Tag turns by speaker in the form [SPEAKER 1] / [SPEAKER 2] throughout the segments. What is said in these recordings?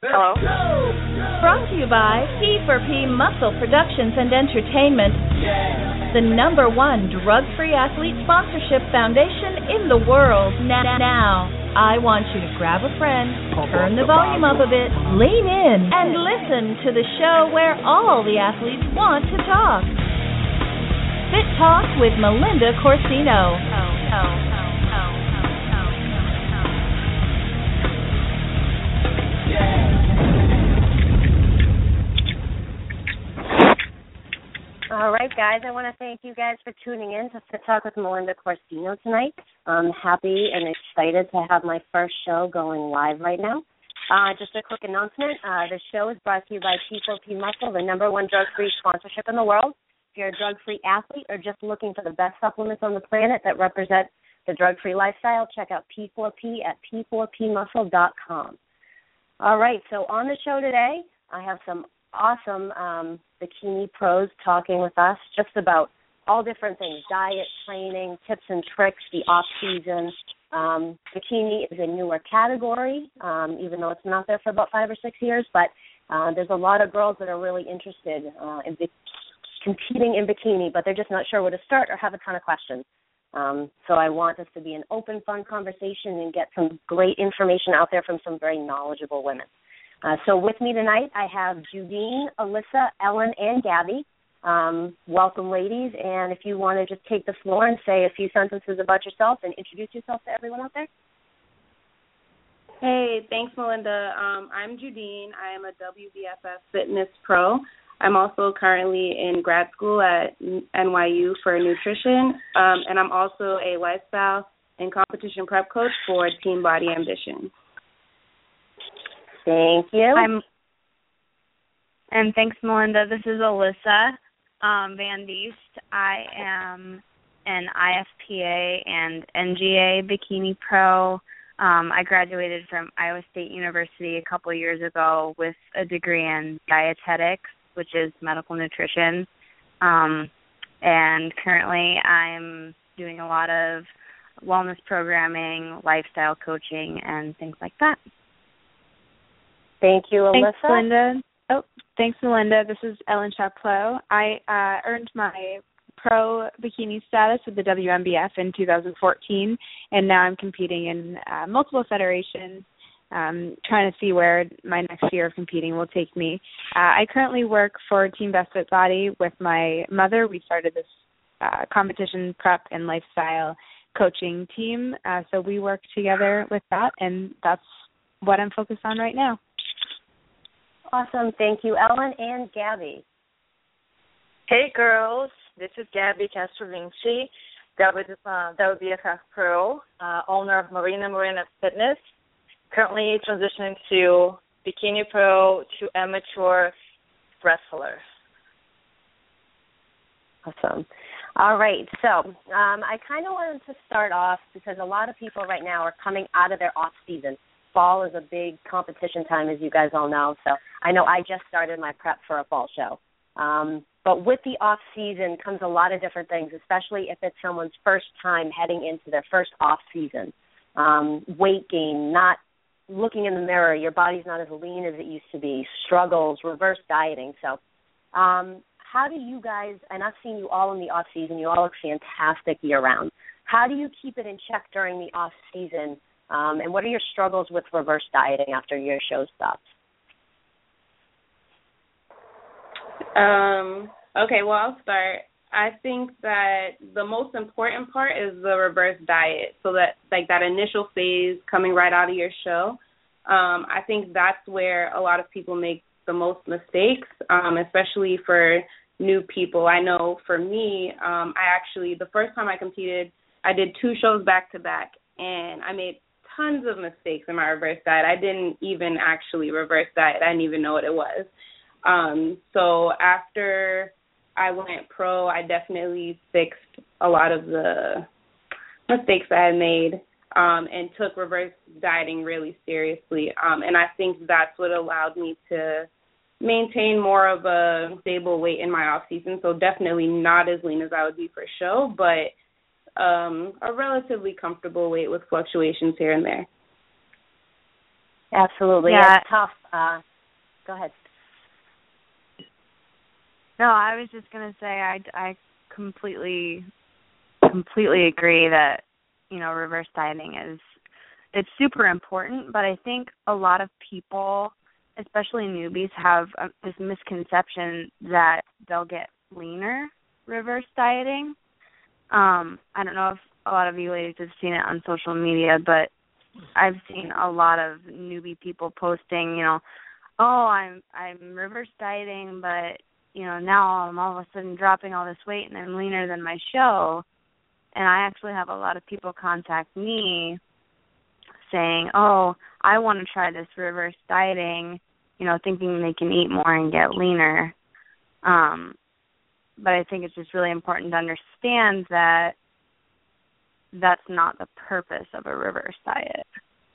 [SPEAKER 1] Hello.
[SPEAKER 2] Brought to you by P4P Muscle Productions and Entertainment, the number one drug-free athlete sponsorship foundation in the world. Now, now, I want you to grab a friend, oh, turn the volume up a bit, lean in, and listen to the show where all the athletes want to talk. Fit Talk with Melinda Corsino.
[SPEAKER 1] Oh, oh, All right, guys. I want to thank you guys for tuning in to Fit Talk with Melinda Corsino tonight. I'm happy and excited to have my first show going live right now. Uh, just a quick announcement. Uh, the show is brought to you by P4P Muscle, the number one drug-free sponsorship in the world. If you're a drug-free athlete or just looking for the best supplements on the planet that represent the drug-free lifestyle, check out P4P at p4pmuscle.com. All right, so on the show today, I have some awesome um, bikini pros talking with us just about all different things diet, training, tips and tricks, the off season. Um, bikini is a newer category, um, even though it's out there for about five or six years, but uh, there's a lot of girls that are really interested uh, in bi- competing in bikini, but they're just not sure where to start or have a ton of questions. Um, so I want this to be an open, fun conversation and get some great information out there from some very knowledgeable women. Uh, so with me tonight, I have Judine, Alyssa, Ellen, and Gabi. Um, welcome, ladies. And if you want to just take the floor and say a few sentences about yourself and introduce yourself to everyone out there.
[SPEAKER 3] Hey, thanks, Melinda. Um, I'm Judine. I am a WBFF fitness pro. I'm also currently in grad school at NYU for nutrition, um, and I'm also a lifestyle and competition prep coach for Team Body Ambition.
[SPEAKER 1] Thank you.
[SPEAKER 4] I'm, and thanks, Melinda. This is Alyssa um, Van Diest. I am an IFPA and NGA bikini pro. Um, I graduated from Iowa State University a couple years ago with a degree in dietetics, which is medical nutrition. Um, and currently, I'm doing a lot of wellness programming, lifestyle coaching, and things like that.
[SPEAKER 1] Thank you, Alyssa.
[SPEAKER 4] Thanks, Melinda. Oh, thanks, Melinda. This is Ellen Chaplot. I uh, earned my pro bikini status with the WMBF in 2014, and now I'm competing in uh, multiple federations. Um, trying to see where my next year of competing will take me. Uh, I currently work for Team Best Fit Body with my mother. We started this uh, competition prep and lifestyle coaching team, uh, so we work together with that, and that's what I'm focused on right now.
[SPEAKER 1] Awesome. Thank you, Ellen and Gabi.
[SPEAKER 5] Hey, girls. This is Gabi CastroVinci, w, uh, WBFF Pro, uh, owner of Marina Morena Fitness. Currently transitioning to Bikini Pro to amateur wrestler.
[SPEAKER 1] Awesome. All right. So um, I kind of wanted to start off because a lot of people right now are coming out of their off season fall is a big competition time, as you guys all know. So I know I just started my prep for a fall show. Um, but with the off season comes a lot of different things, especially if it's someone's first time heading into their first off season. Um, weight gain, not looking in the mirror, your body's not as lean as it used to be, struggles, reverse dieting. So, um, how do you guys? And I've seen you all in the off season. You all look fantastic year round. How do you keep it in check during the off season um, and what are your struggles with reverse dieting after your show stops?
[SPEAKER 3] Um, okay, well, I'll start. I think that the most important part is the reverse diet. So that like that initial phase coming right out of your show. Um, I think that's where a lot of people make the most mistakes, um, especially for new people. I know for me, um, I actually the first time I competed I did two shows back to back, and I made tons of mistakes in my reverse diet. I didn't even actually reverse diet. I didn't even know what it was. Um, so after I went pro, I definitely fixed a lot of the mistakes I had made um, and took reverse dieting really seriously. Um, and I think that's what allowed me to maintain more of a stable weight in my off season. So definitely not as lean as I would be for show, but um, a relatively comfortable weight with fluctuations here and there.
[SPEAKER 1] Absolutely,
[SPEAKER 6] Yeah.
[SPEAKER 1] it's tough. Uh, go ahead.
[SPEAKER 6] No, I was just gonna say I I completely completely agree that you know reverse dieting is it's super important, but I think a lot of people, especially newbies, have uh this misconception that they'll get leaner reverse dieting. Um, I don't know if a lot of you ladies have seen it on social media, but I've seen a lot of newbie people posting, you know, oh, I'm I'm reverse dieting, but you know, now I'm all of a sudden dropping all this weight and I'm leaner than my show. And I actually have a lot of people contact me saying, "Oh, I want to try this reverse dieting," you know, thinking they can eat more and get leaner. Um but I think it's just really important to understand that that's not the purpose of a reverse diet.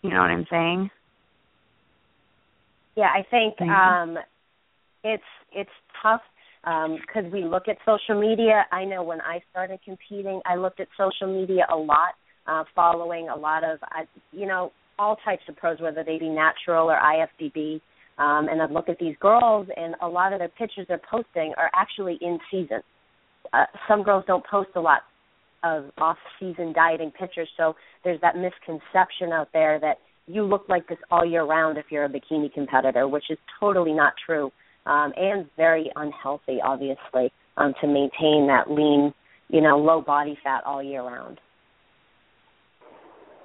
[SPEAKER 6] You know what I'm saying?
[SPEAKER 1] Yeah, I think um, it's it's tough because we look at social media. I know when I started competing, I looked at social media a lot, uh, following a lot of uh, you know all types of pros, whether they be natural or IFBB. Um, and I'd look at these girls, and a lot of their pictures they're posting are actually in season. Uh, some girls don't post a lot of off-season dieting pictures, so there's that misconception out there that you look like this all year round if you're a bikini competitor, which is totally not true um, and very unhealthy, obviously, um, to maintain that lean, you know, low body fat all year round.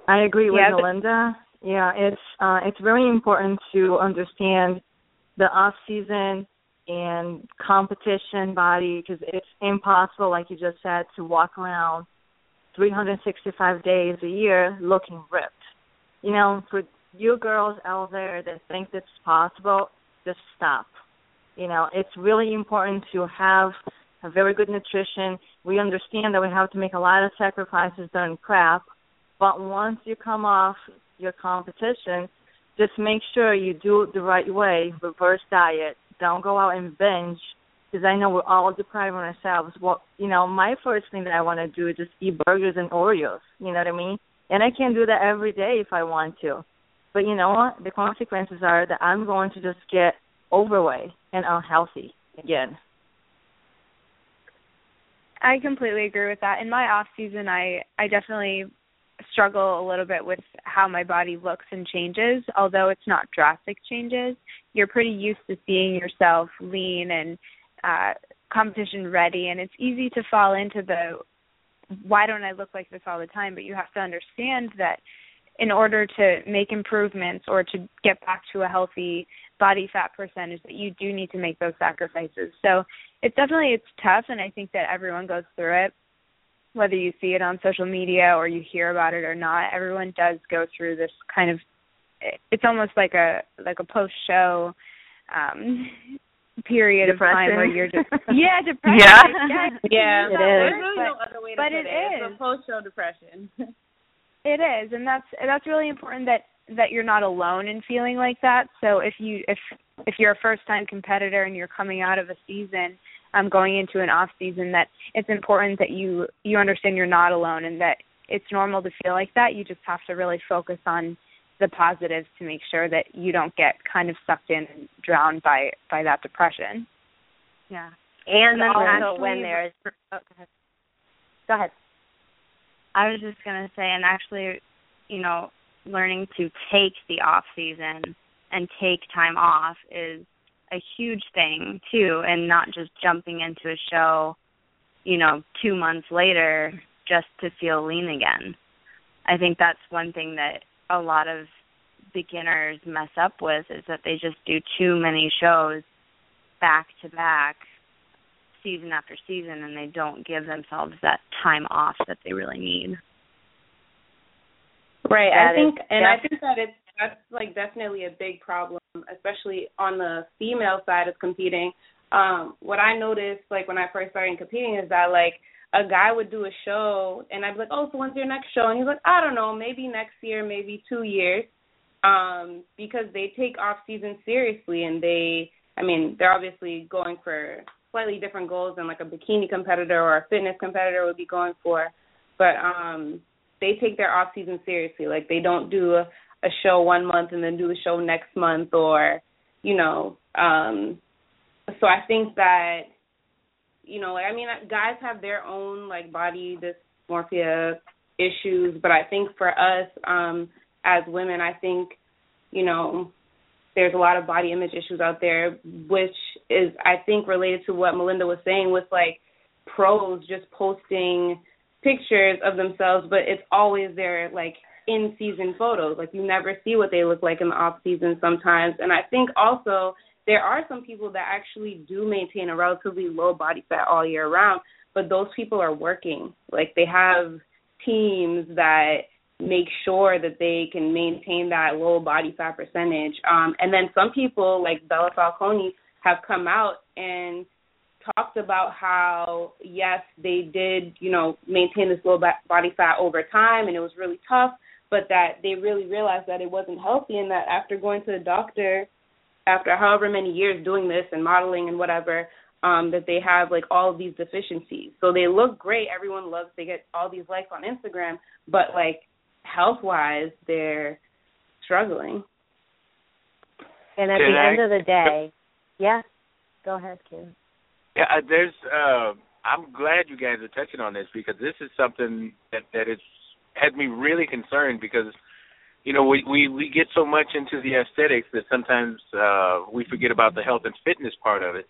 [SPEAKER 7] I agree with
[SPEAKER 6] Yeah, but-
[SPEAKER 7] Melinda. Yeah, it's uh, it's very important to understand the off season and competition body because it's impossible, like you just said, to walk around 365 days a year looking ripped. You know, for you girls out there that think it's possible, just stop. You know, it's really important to have a very good nutrition. We understand that we have to make a lot of sacrifices during prep, but once you come off your competition, just make sure you do it the right way, reverse diet. Don't go out and binge because I know we're all depriving ourselves. Well, you know, my first thing that I want to do is just eat burgers and Oreos. You know what I mean? And I can do that every day if I want to. But you know what? The consequences are that I'm going to just get overweight and unhealthy again.
[SPEAKER 4] I completely agree with that. In my off season, I I definitely struggle a little bit with how my body looks and changes. Although it's not drastic changes, you're pretty used to seeing yourself lean and uh competition ready, and it's easy to fall into the why don't I look like this all the time? But you have to understand that in order to make improvements or to get back to a healthy body fat percentage that you do need to make those sacrifices. So it's definitely it's tough and I think that everyone goes through it whether you see it on social media or you hear about it or not. Everyone does go through this kind of it's almost like a like a post show um period of time where you're just yeah, depression.
[SPEAKER 6] Yeah.
[SPEAKER 4] exactly.
[SPEAKER 3] Yeah,
[SPEAKER 4] Use that
[SPEAKER 3] there's really
[SPEAKER 4] but-
[SPEAKER 3] no other way to
[SPEAKER 4] but
[SPEAKER 3] put
[SPEAKER 4] it
[SPEAKER 3] it.
[SPEAKER 4] is.
[SPEAKER 3] It's a post-show depression.
[SPEAKER 4] It is, and that's that's really important that that you're not alone in feeling like that. So if you if if you're a first time competitor and you're coming out of a season, um going into an off season that it's important that you you understand you're not alone and that it's normal to feel like that. You just have to really focus on the positives to make sure that you don't get kind of sucked in and drowned by by that depression.
[SPEAKER 6] Yeah.
[SPEAKER 1] And,
[SPEAKER 6] And then
[SPEAKER 1] also
[SPEAKER 6] actually-
[SPEAKER 1] when there's oh, go ahead. Go ahead.
[SPEAKER 6] I was just gonna say, and actually, you know, learning to take the off season and take time off is a huge thing too, and not just jumping into a show, you know, two months later just to feel lean again. I think that's one thing that a lot of beginners mess up with is that they just do too many shows back to back season after season and they don't give themselves that time off that they really need.
[SPEAKER 3] Right.
[SPEAKER 1] That
[SPEAKER 3] I think and I think that it's that's like definitely a big problem, especially on the female side of competing. Um, what I noticed like when I first started competing is that like a guy would do a show and I'd be like, Oh, so when's your next show? And he's like, I don't know, maybe next year, maybe two years. Um, because they take off season seriously and they I mean, they're obviously going for slightly different goals than like a bikini competitor or a fitness competitor would be going for. But um they take their off season seriously. Like they don't do a, a show one month and then do the show next month or you know, um so I think that you know, like I mean guys have their own like body dysmorphia issues, but I think for us um as women, I think you know, there's a lot of body image issues out there, which is I think related to what Melinda was saying with like pros just posting pictures of themselves, but it's always their like in season photos. Like you never see what they look like in the off season sometimes. And I think also there are some people that actually do maintain a relatively low body fat all year round, but those people are working. Like they have teams that make sure that they can maintain that low body fat percentage. Um, and then some people like Bella Falconi have come out and talked about how yes, they did, you know, maintain this low body fat over time, and it was really tough, but that they really realized that it wasn't healthy, and that after going to the doctor, after however many years doing this and modeling and whatever, um, that they have like all of these deficiencies. So they look great. Everyone loves. They get all these likes on Instagram, but like health wise, they're struggling.
[SPEAKER 1] And at
[SPEAKER 8] Can
[SPEAKER 1] the
[SPEAKER 8] I-
[SPEAKER 1] end of the day, yeah. Go ahead, Kim.
[SPEAKER 8] Yeah, uh, there's. Uh, I'm glad you guys are touching on this because this is something that that is had me really concerned because you know we we we get so much into the aesthetics that sometimes uh we forget about the health and fitness part of it.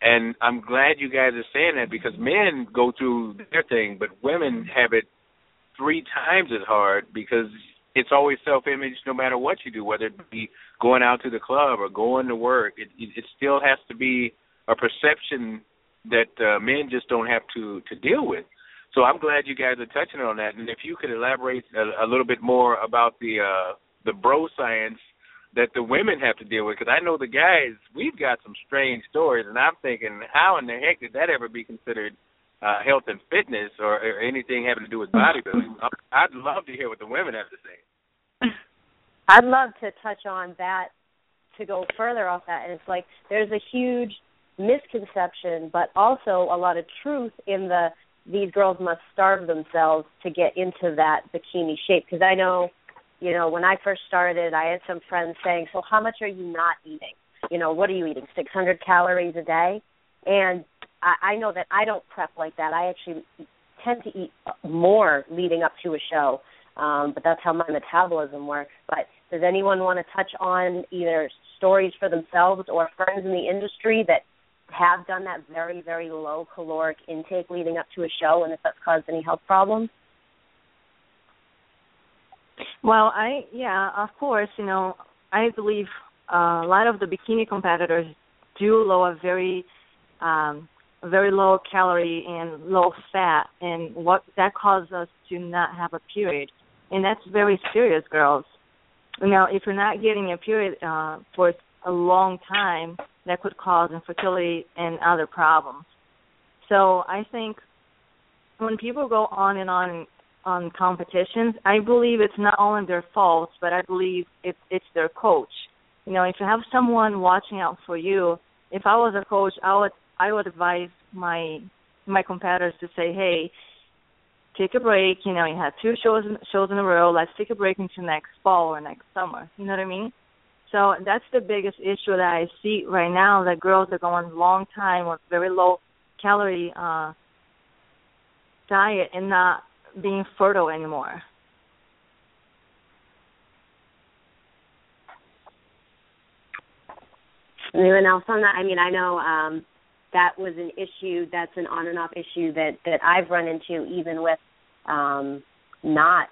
[SPEAKER 8] And I'm glad you guys are saying that because men go through their thing, but women have it three times as hard because it's always self-image no matter what you do, whether it be going out to the club or going to work. It it, it still has to be a perception that uh, men just don't have to to deal with. So I'm glad you guys are touching on that. And if you could elaborate a, a little bit more about the uh, the bro science that the women have to deal with, because I know the guys we've got some strange stories, and I'm thinking, how in the heck did that ever be considered uh, health and fitness or, or anything having to do with bodybuilding? I'd love to hear what the women have to say.
[SPEAKER 1] I'd love to touch on that to go further off that. And it's like there's a huge misconception, but also a lot of truth in the these girls must starve themselves to get into that bikini shape. Because I know, you know, when I first started, I had some friends saying, "So how much are you not eating? You know, what are you eating? 600 calories a day?" And I, I know that I don't prep like that. I actually tend to eat more leading up to a show, um, but that's how my metabolism works. But does anyone want to touch on either stories for themselves or friends in the industry that have done that very, very low caloric intake leading up to a show and if that's caused any health problems?
[SPEAKER 7] Well, I yeah, of course, you know, I believe a lot of the bikini competitors do lower very um very low calorie and low fat and what that causes us to not have a period. And that's very serious, girls. Now, if you're not getting a period uh for a long time, that could cause infertility and other problems. So I think when people go on and on on competitions, I believe it's not only their fault, but I believe it's it's their coach. You know, if you have someone watching out for you, if I was a coach, I would I would advise my my competitors to say, hey, take a break. You know, you had two shows shows in a row. Let's take a break into next fall or next summer. You know what I mean? So that's the biggest issue that I see right now. That girls are going long time with very low calorie uh diet and not being fertile anymore.
[SPEAKER 1] Anyone else on that? I mean, I know um, that was an issue. That's an on and off issue that that I've run into, even with um, not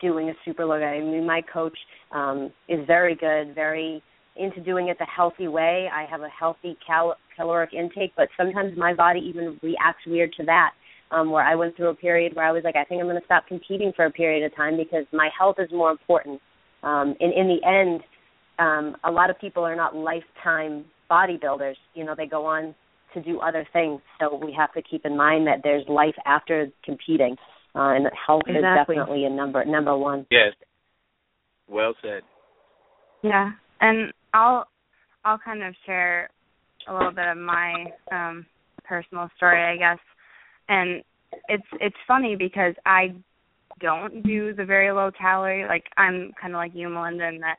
[SPEAKER 1] doing a super low. I mean, my coach um, is very good, very into doing it the healthy way. I have a healthy cal- caloric intake, but sometimes my body even reacts weird to that. Um, where I went through a period where I was like, I think I'm going to stop competing for a period of time because my health is more important. Um, and in the end, um, a lot of people are not lifetime bodybuilders. You know, they go on to do other things. So we have to keep in mind that there's life after competing, uh, and health
[SPEAKER 6] Exactly.
[SPEAKER 1] is definitely a number number one.
[SPEAKER 8] Yes. Well said.
[SPEAKER 6] Yeah, and I'll I'll kind of share a little bit of my um personal story, I guess. And it's it's funny because I don't do the very low calorie. Like I'm kind of like you, Melinda, in that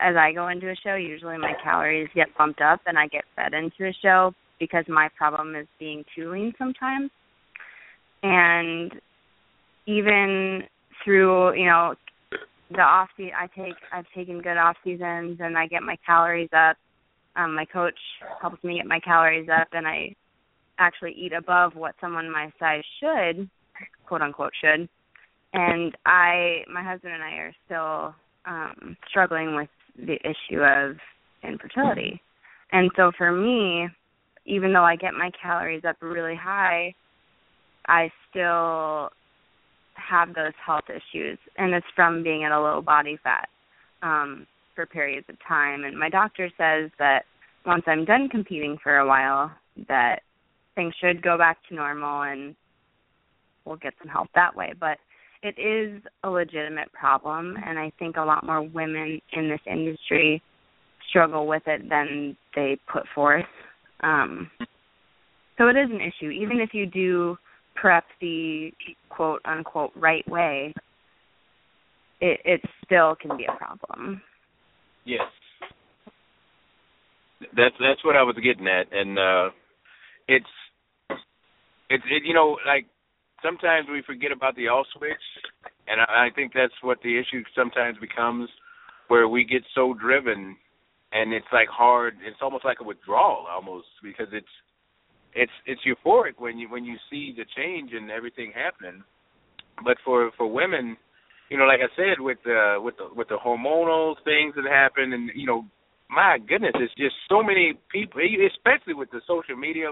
[SPEAKER 6] as I go into a show, usually my calories get bumped up and I get fed into a show because my problem is being too lean sometimes. And even through, you know, the off season, I take I've taken good off seasons and I get my calories up. Um, my coach helps me get my calories up, and I actually eat above what someone my size should, quote unquote, should. And I, my husband and I are still um, struggling with the issue of infertility. And so for me, even though I get my calories up really high, I still have those health issues and it's from being at a low body fat um for periods of time. And my doctor says that once I'm done competing for a while that things should go back to normal and we'll get some help that way. But it is a legitimate problem and I think a lot more women in this industry struggle with it than they put forth. Um so it is an issue. Even if you do prep the quote unquote right way, it it still can be a problem.
[SPEAKER 8] Yes. That's that's what I was getting at, and uh it's it's it, you know like sometimes we forget about the off switch, and I, I think that's what the issue sometimes becomes, where we get so driven, and it's like hard. It's almost like a withdrawal, almost because it's it's it's euphoric when you when you see the change and everything happening. But for for women, you know, like I said, with the with the with the hormonal things that happen, and you know, my goodness, it's just so many people, especially with the social media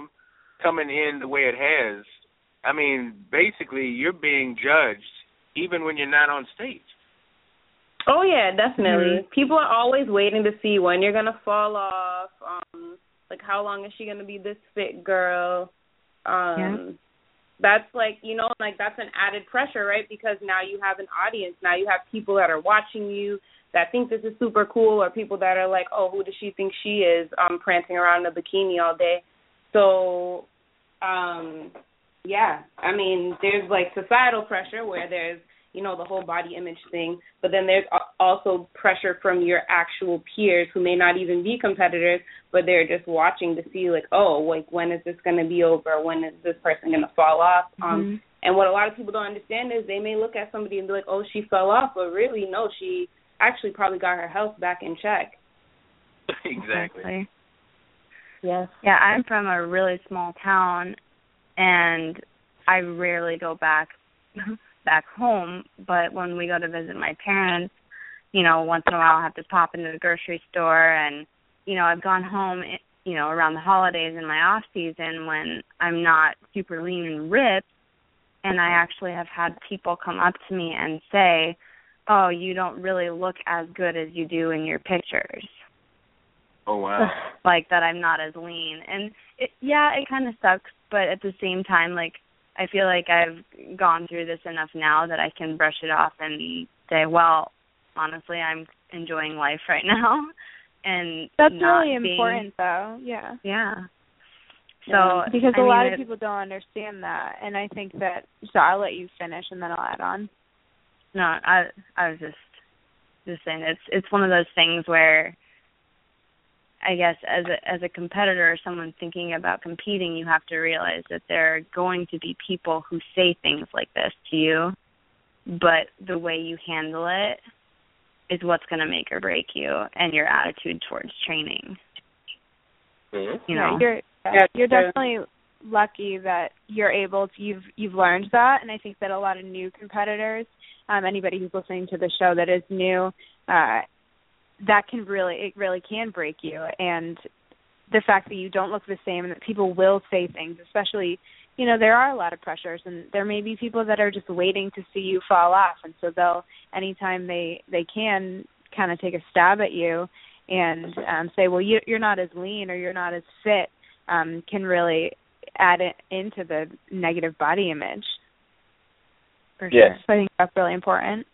[SPEAKER 8] coming in the way it has. I mean, basically, you're being judged even when you're not on stage.
[SPEAKER 3] Oh yeah, definitely. People are always waiting to see when you're gonna fall off. Um, like how long is she gonna be this fit girl? Um
[SPEAKER 6] Yeah.
[SPEAKER 3] that's like you know, like that's an added pressure, right? Because now you have an audience. Now you have people that are watching you that think this is super cool or people that are like, Oh, who does she think she is? Um, prancing around in a bikini all day. So um yeah. I mean, there's like societal pressure where there's you know the whole body image thing but then there's also pressure from your actual peers who may not even be competitors but they're just watching to see like oh like when is this going to be over? When is this person going to fall off? Um and what a lot of people don't understand is they may look at somebody and be like oh she fell off but really no she actually probably got her health back in check.
[SPEAKER 8] Exactly.
[SPEAKER 1] Yes.
[SPEAKER 6] Yeah, I'm from a really small town and I rarely go back back home, but when we go to visit my parents, you know, once in a while I have to pop into the grocery store and you know, I've gone home you know, around the holidays in my off season when I'm not super lean and ripped and I actually have had people come up to me and say, "Oh, you don't really look as good as you do in your pictures."
[SPEAKER 8] Oh wow.
[SPEAKER 6] like that I'm not as lean. And it yeah, it kind of sucks, but at the same time like I feel like I've gone through this enough now that I can brush it off and say, well, honestly, I'm enjoying life right now and
[SPEAKER 4] That's really
[SPEAKER 6] being-
[SPEAKER 4] important, though. Yeah.
[SPEAKER 6] Yeah. So
[SPEAKER 4] because
[SPEAKER 6] I
[SPEAKER 4] a
[SPEAKER 6] mean,
[SPEAKER 4] lot of people don't understand that, and I think that. So I'll let you finish, and then I'll add on.
[SPEAKER 6] No, I I was just just saying it's it's one of those things where I guess as a as a competitor or someone thinking about competing, you have to realize that there are going to be people who say things like this to you, but the way you handle it is what's going to make or break you and your attitude towards training. You
[SPEAKER 4] Yeah,
[SPEAKER 6] know.
[SPEAKER 4] you're you're definitely lucky that you're able to you've you've learned that and I think that a lot of new competitors, um, anybody who's listening to the show that is new, uh that can really it really can break you. And the fact that you don't look the same and that people will say things, especially you know there are a lot of pressures and there may be people that are just waiting to see you fall off. And so they'll anytime they they can kind of take a stab at you and um say well you you're not as lean or you're not as fit um can really add it into the negative body image. For
[SPEAKER 8] Yes.
[SPEAKER 4] sure so i think that's really important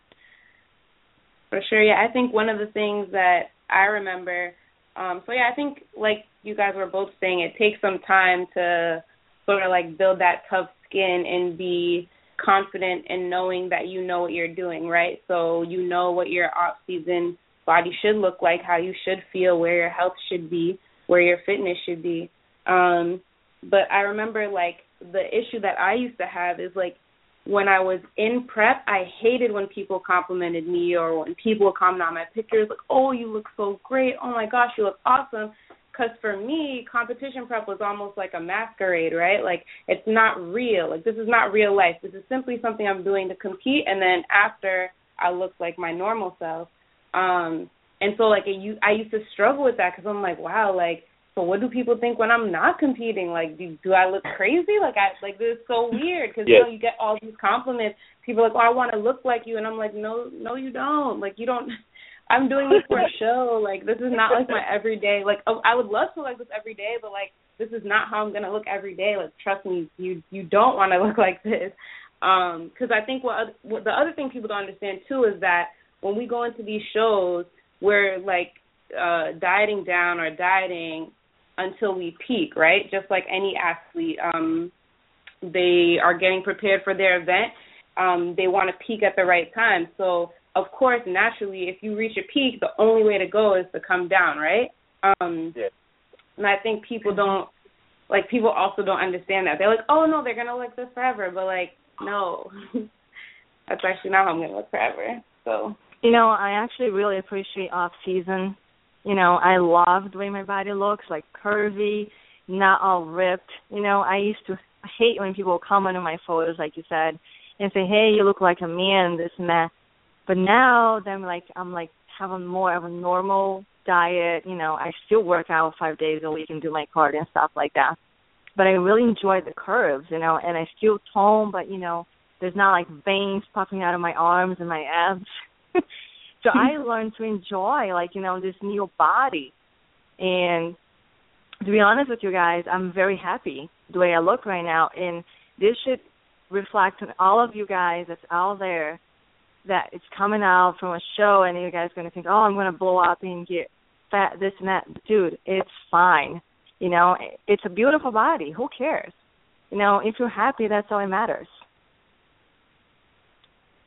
[SPEAKER 3] For sure, yeah. I think one of the things that I remember, um, so yeah, I think like you guys were both saying, it takes some time to sort of like build that tough skin and be confident in knowing that you know what you're doing, right? So you know what your off season body should look like, how you should feel, where your health should be, where your fitness should be. Um, but I remember like the issue that I used to have is like when I was in prep, I hated when people complimented me or when people would comment on my pictures, like, "Oh, you look so great! Oh my gosh, you look awesome!" Because for me, competition prep was almost like a masquerade, right? Like it's not real. Like this is not real life. This is simply something I'm doing to compete, and then after I look like my normal self. Um, and so like it, I used to struggle with that because I'm like, wow, like so what do people think when I'm not competing? Like, do do I look crazy? Like, I like this is so weird because you know you get all these compliments. People are like, oh, I want to look like you, and I'm like, no, no, you don't. Like, you don't. I'm doing this for a show. Like, this is not like my everyday. Like, oh, I would love to like this every day, but like, this is not how I'm gonna look every day. Like, trust me, you you don't want to look like this. Um, because I think what, what the other thing people don't understand too is that when we go into these shows, we're like uh dieting down or dieting until we peak, right? Just like any athlete, um, they are getting prepared for their event. Um, they want to peak at the right time. So, of course, naturally, if you reach a peak, the only way to go is to come down, right? Um,
[SPEAKER 8] Yeah.
[SPEAKER 3] And I think people don't, like, people also don't understand that. They're like, oh, no, they're going to look this forever. But, like, no. That's actually not how I'm going to look forever. So,
[SPEAKER 7] You know, I actually really appreciate off season. You know, I love the way my body looks, like curvy, not all ripped. You know, I used to hate when people comment on my photos, like you said, and say, "Hey, you look like a man," this and that. But now, then, like I'm like having more of a normal diet. You know, I still work out five days a week and do my cardio and stuff like that. But I really enjoy the curves, you know, and I still tone, but you know, there's not like veins popping out of my arms and my abs. so I learned to enjoy like, you know, this new body. And to be honest with you guys, I'm very happy the way I look right now and this should reflect on all of you guys that's out there that it's coming out from a show and you guys are gonna think, Oh, I'm gonna blow up and get fat this and that. Dude, it's fine. You know, it's a beautiful body. Who cares? You know, if you're happy that's all that matters.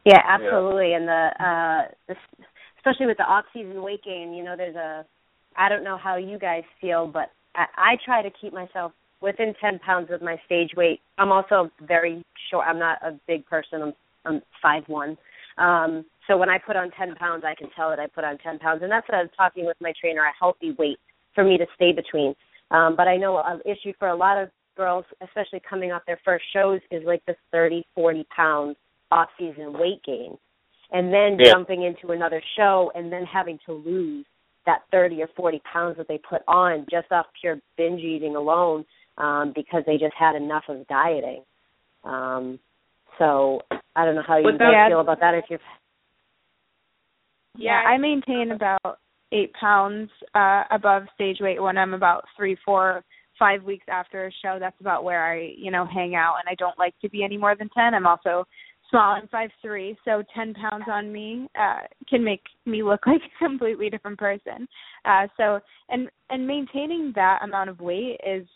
[SPEAKER 1] Yeah, absolutely. And the uh the, especially with the off season weight gain, you know, there's a I don't know how you guys feel, but I, I try to keep myself within ten pounds of my stage weight. I'm also very short. I'm not a big person. I'm I'm five one. Um, so when I put on ten pounds, I can tell that I put on ten pounds, and that's what I was talking with my trainer. A healthy weight for me to stay between. Um, but I know an issue for a lot of girls, especially coming off their first shows, is like this thirty, forty pounds off season weight gain. And then
[SPEAKER 8] Yeah.
[SPEAKER 1] jumping into another show and then having to lose that 30 or 40 pounds that they put on just off pure binge eating alone um, because they just had enough of dieting. Um, so I don't know how you guys
[SPEAKER 4] that-
[SPEAKER 1] feel about that. If you're
[SPEAKER 4] Yeah, I maintain about eight pounds uh above stage weight when I'm about three, four, five weeks after a show. That's about where I, you know, hang out and I don't like to be any more than ten. I'm also small, I'm five three, so ten pounds on me uh can make me look like a completely different person. Uh so and and maintaining that amount of weight is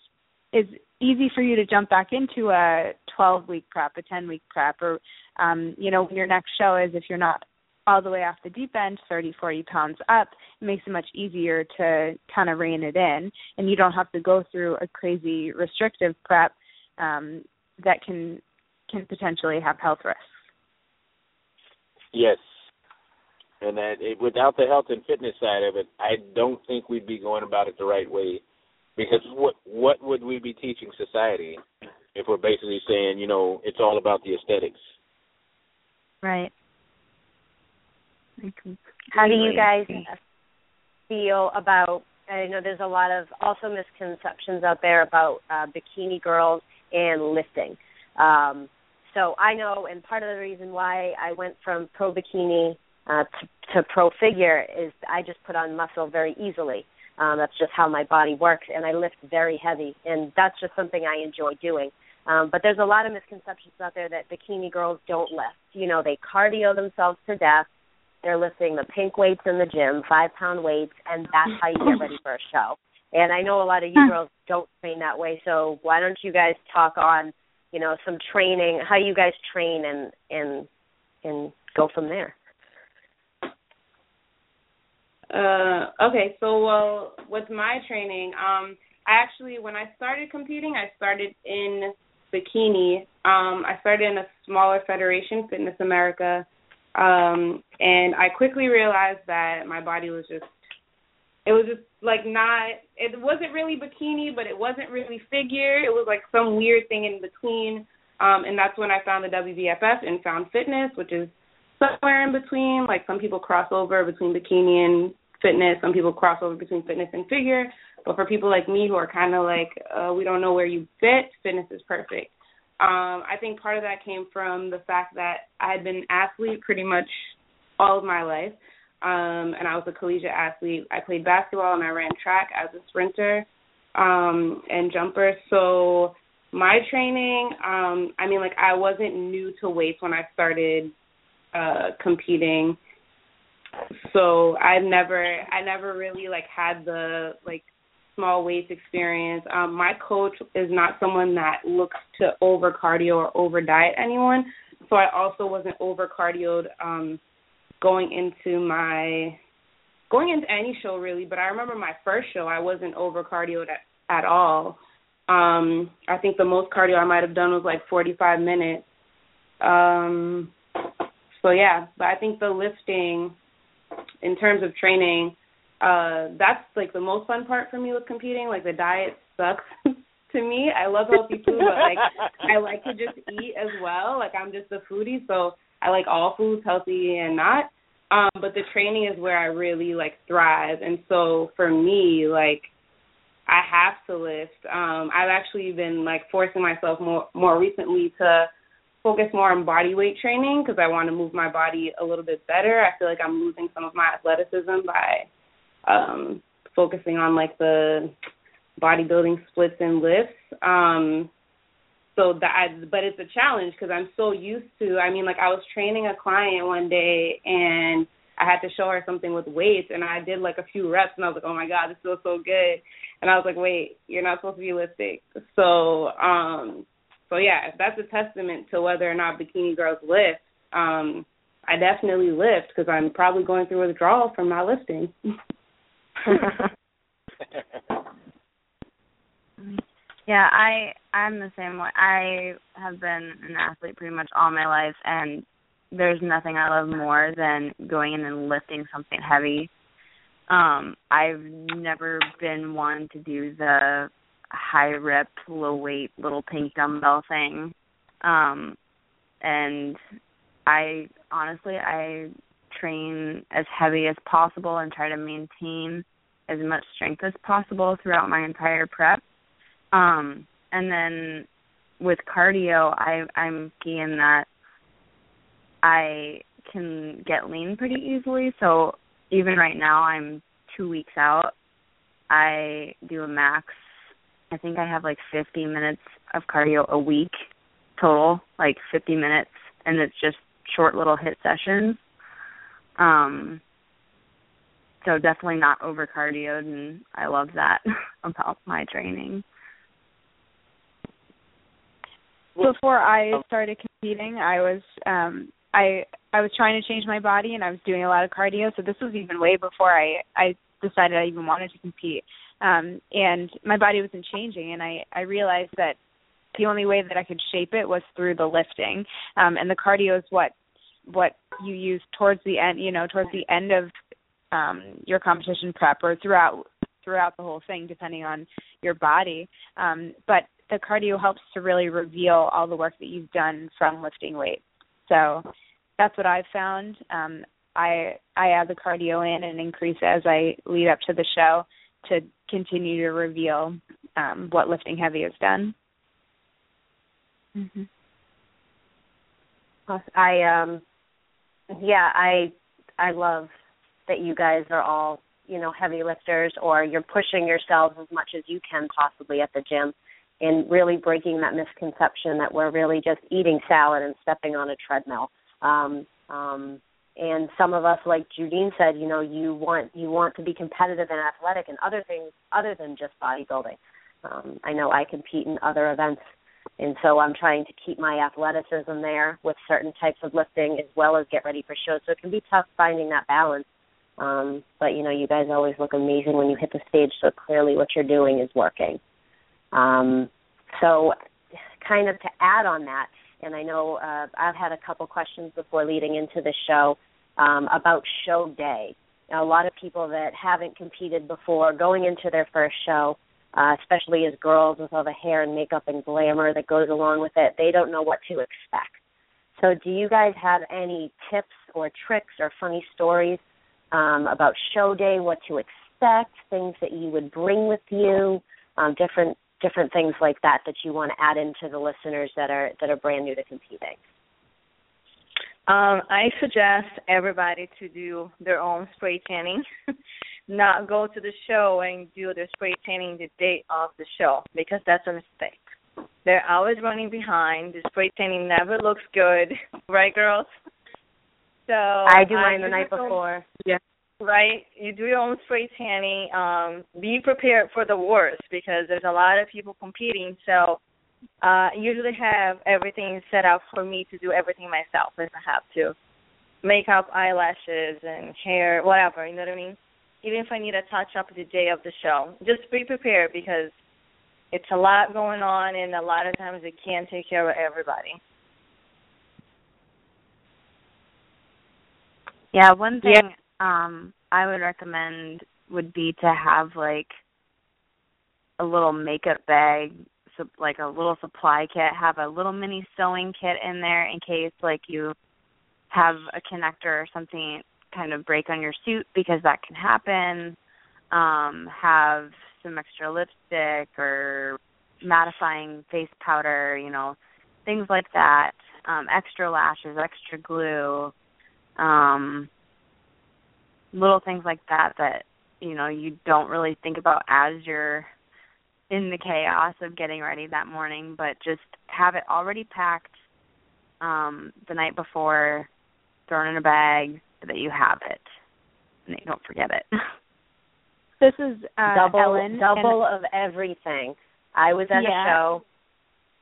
[SPEAKER 4] is easy for you to jump back into a 12 week prep, a 10 week prep, or um, you know, your next show is if you're not all the way off the deep end, 30, 40 pounds up, it makes it much easier to kind of rein it in, and you don't have to go through a crazy restrictive prep um, that can can potentially have health risks.
[SPEAKER 8] Yes. And that it, without the health and fitness side of it, I don't think we'd be going about it the right way. Because what what would we be teaching society if we're basically saying, you know, it's all about the aesthetics?
[SPEAKER 6] Right.
[SPEAKER 1] How do you guys feel about I know there's a lot of also misconceptions out there about uh, bikini girls and lifting. Um, so I know, and part of the reason why I went from pro bikini uh, to, to pro figure is I just put on muscle very easily. Um, that's just how my body works, and I lift very heavy, and that's just something I enjoy doing. Um, but there's a lot of misconceptions out there that bikini girls don't lift. You know, they cardio themselves to death. They're lifting the pink weights in the gym, five pound weights, and that's how you get ready for a show. And I know a lot of you girls don't train that way, so why don't you guys talk on, you know, some training, how you guys train, and and and go from there.
[SPEAKER 3] Uh, okay, so well, with my training, um, I actually when I started competing, I started in bikini. Um, I started in a smaller federation, Fitness America, um, and I quickly realized that my body was just it was just like not it wasn't really bikini but it wasn't really figure. It was like some weird thing in between um and that's when i found the wbff and found fitness which is somewhere in between. Like some people cross over between bikini and fitness. Some people cross over between fitness and figure. But for people like me who are kind of like uh we don't know where you fit fitness is perfect. Um i think part of that came from the fact that i had been an athlete pretty much all of my life um, and I was a collegiate athlete. I played basketball and I ran track as a sprinter um, and jumper. So my training, um, I mean, like I wasn't new to weights when I started uh, competing. So I never, I never really like had the like small weights experience. Um, my coach is not someone that looks to over cardio or over diet anyone. So I also wasn't over cardioed um, going into my going into any show really, but I remember my first show I wasn't over cardioed at, at all. Um I think the most cardio I might have done was like 45 minutes. Um so yeah, but I think the lifting in terms of training uh that's like the most fun part for me with competing. Like the diet sucks to me. I love healthy food, but like I like to just eat as well. Like I'm just a foodie, so I like all foods, healthy and not. Um, but the training is where I really like thrive. And so for me, like I have to lift. Um, I've actually been like forcing myself more more recently to focus more on body weight training because I want to move my body a little bit better. I feel like I'm losing some of my athleticism by um focusing on like the bodybuilding splits and lifts. Um so that I, but it's a challenge because I'm so used to. I mean, like I was training a client one day and I had to show her something with weights, and I did like a few reps, and I was like, oh my god, this feels so good. And I was like, wait, you're not supposed to be lifting. So, um, so yeah, that's a testament to whether or not bikini girls lift, um, I definitely lift because I'm probably going through withdrawal from not lifting.
[SPEAKER 6] Yeah, I I'm the same way. I have been an athlete pretty much all my life and there's nothing I love more than going in and lifting something heavy. Um, I've never been one to do the high rep, low weight, little pink dumbbell thing. Um, and I honestly I train as heavy as possible and try to maintain as much strength as possible throughout my entire prep um, and then with cardio, I I'm key in that I can get lean pretty easily. So even right now, I'm two weeks out. I do a max. I think I have like 50 minutes of cardio a week total, like 50 minutes, and it's just short little HIIT sessions. Um, so definitely not over cardioed, and I love that about my training
[SPEAKER 4] before I started competing, I was um I I was trying to change my body and I was doing a lot of cardio. So this was even way before I I decided I even wanted to compete. Um and my body wasn't changing and I I realized that the only way that I could shape it was through the lifting. Um and the cardio is what what you use towards the end, you know, towards the end of um your competition prep or throughout throughout the whole thing depending on your body. Um but the cardio helps to really reveal all the work that you've done from lifting weights. So that's what I've found. Um, I I add the cardio in and increase it as I lead up to the show. to continue to reveal um, what lifting heavy has done.
[SPEAKER 1] Mm-hmm. I um yeah, I I love that you guys are all, you know, heavy lifters or you're pushing yourselves as much as you can possibly at the gym and really breaking that misconception that we're really just eating salad and stepping on a treadmill. Um um and some of us like Judine said, you know, you want you want to be competitive and athletic and other things other than just bodybuilding. Um I know I compete in other events and so I'm trying to keep my athleticism there with certain types of lifting as well as get ready for shows. So it can be tough finding that balance. Um, but you know, you guys always look amazing when you hit the stage, so clearly what you're doing is working. Um, so, kind of to add on that, and I know uh, I've had a couple questions before leading into the show um, about show day. Now, a lot of people that haven't competed before, going into their first show, uh, especially as girls with all the hair and makeup and glamour that goes along with it, they don't know what to expect. So, do you guys have any tips or tricks or funny stories um, about show day, what to expect, things that you would bring with you, um, different different things like that that you want to add into the listeners that are that are brand new to competing?
[SPEAKER 5] Um, I suggest everybody to do their own spray tanning. not go to the show and do the spray tanning the day of the show because that's a mistake. They're always running behind. The spray tanning never looks good, right, girls? So
[SPEAKER 1] I do mine the night before.
[SPEAKER 5] Yeah. Right. You do your own spray tanning. Um, be prepared for the worst because there's a lot of people competing. So uh I usually have everything set up for me to do everything myself if I have to. Makeup, eyelashes and hair, whatever, you know what I mean? even if I need a touch up the day of the show. Just be prepared because it's a lot going on and a lot of times it can't take care of everybody.
[SPEAKER 6] Yeah, one thing yeah. Um I would recommend would be to have like a little makeup bag, so like a little supply kit, have a little mini sewing kit in there in case like you have a connector or something kind of break on your suit because that can happen. Um, have some extra lipstick or mattifying face powder, you know, things like that. Um, extra lashes, extra glue, um, little things like that that you know you don't really think about as you're in the chaos of getting ready that morning, but just have it already packed um, the night before, thrown in a bag, so that you have it and you don't forget it.
[SPEAKER 4] This is uh,
[SPEAKER 1] double
[SPEAKER 4] Ellen,
[SPEAKER 1] double of everything. I was at
[SPEAKER 4] yeah.
[SPEAKER 1] a show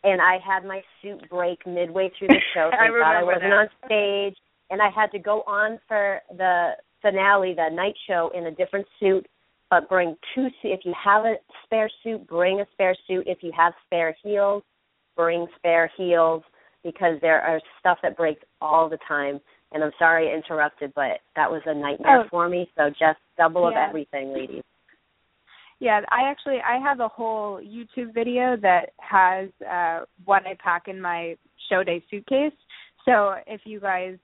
[SPEAKER 1] and I had my suit break midway through the show. Thank
[SPEAKER 5] I
[SPEAKER 1] God I wasn't
[SPEAKER 5] that.
[SPEAKER 1] on stage and I had to go on for the finale, the night show in a different suit, but bring two if you have a spare suit, bring a spare suit. If you have spare heels, bring spare heels because there are stuff that breaks all the time and I'm sorry I interrupted, but that was a nightmare
[SPEAKER 4] oh.
[SPEAKER 1] for me. So just double
[SPEAKER 4] yeah.
[SPEAKER 1] of everything, ladies.
[SPEAKER 4] Yeah, I actually I have a whole YouTube video that has uh what I pack in my show day suitcase. So if you guys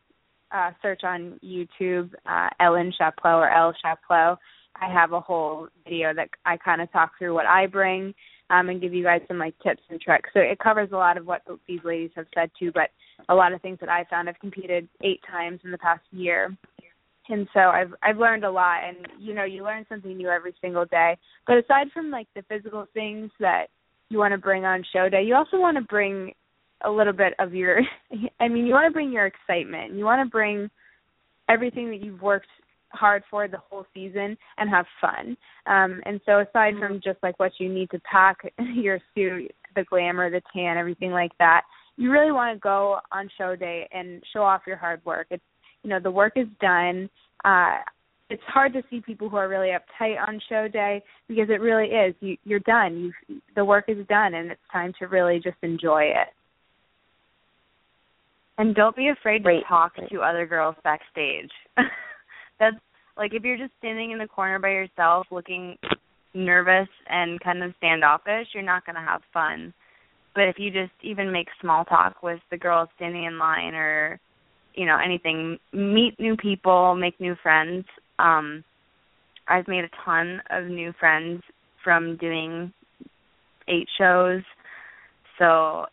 [SPEAKER 4] uh search on YouTube uh Ellen Chapleau or Elle Chapleau, I have a whole video that I kind of talk through what I bring um, and give you guys some like tips and tricks. So it covers a lot of what these ladies have said too, but a lot of things that I found. I've competed eight times in the past year, and so I've I've learned a lot. And you know, you learn something new every single day. But aside from like the physical things that you want to bring on show day, you also want to bring a little bit of your. I mean, you want to bring your excitement. You want to bring everything that you've worked hard for the whole season and have fun. Um, and so aside from just like what you need to pack your suit, the glamour, the tan, everything like that, you really want to go on show day and show off your hard work. It's you know, the work is done. Uh it's hard to see people who are really uptight on show day because it really is. You you're done. You the work is done and it's time to really just enjoy it.
[SPEAKER 6] And don't be afraid to talk to other girls backstage. that's like if you're just standing in the corner by yourself looking nervous and kind of standoffish, you're not going to have fun. But if you just even make small talk with the girls standing in line or you know anything, meet new people, make new friends, um I've made a ton of new friends from doing eight shows. So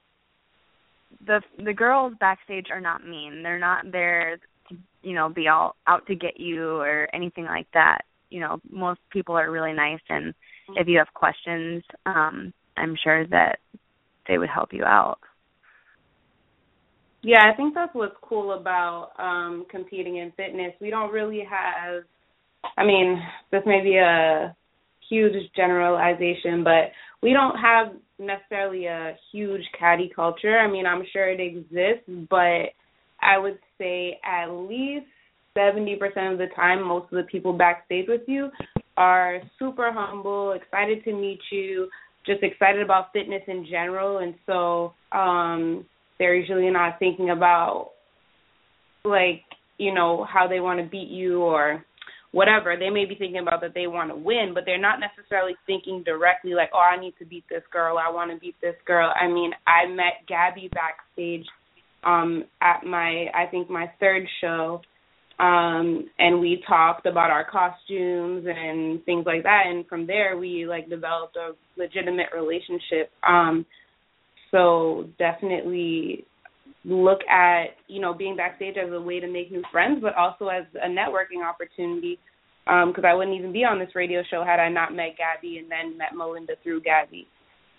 [SPEAKER 6] the the girls backstage are not mean. They're not there to you know be all out to get you or anything like that. You know, most people are really nice and if you have questions, um I'm sure that they would help you out.
[SPEAKER 3] Yeah, I think that's what's cool about um competing in fitness. We don't really have I mean, this may be a huge generalization, but we don't have necessarily a huge catty culture. I mean, I'm sure it exists, but I would say at least 70% of the time, most of the people backstage with you are super humble, excited to meet you, just excited about fitness in general. And so um, they're usually not thinking about, like, you know, how they want to beat you or whatever. They may be thinking about that they want to win, but they're not necessarily thinking directly like, oh, I need to beat this girl. I want to beat this girl. I mean, I met Gabi backstage um at my I think my third show um and we talked about our costumes and things like that and from there we like developed a legitimate relationship um so definitely look at you know being backstage as a way to make new friends, but also as a networking opportunity. Because um, I wouldn't even be on this radio show had I not met Gabi and then met Melinda through Gabi.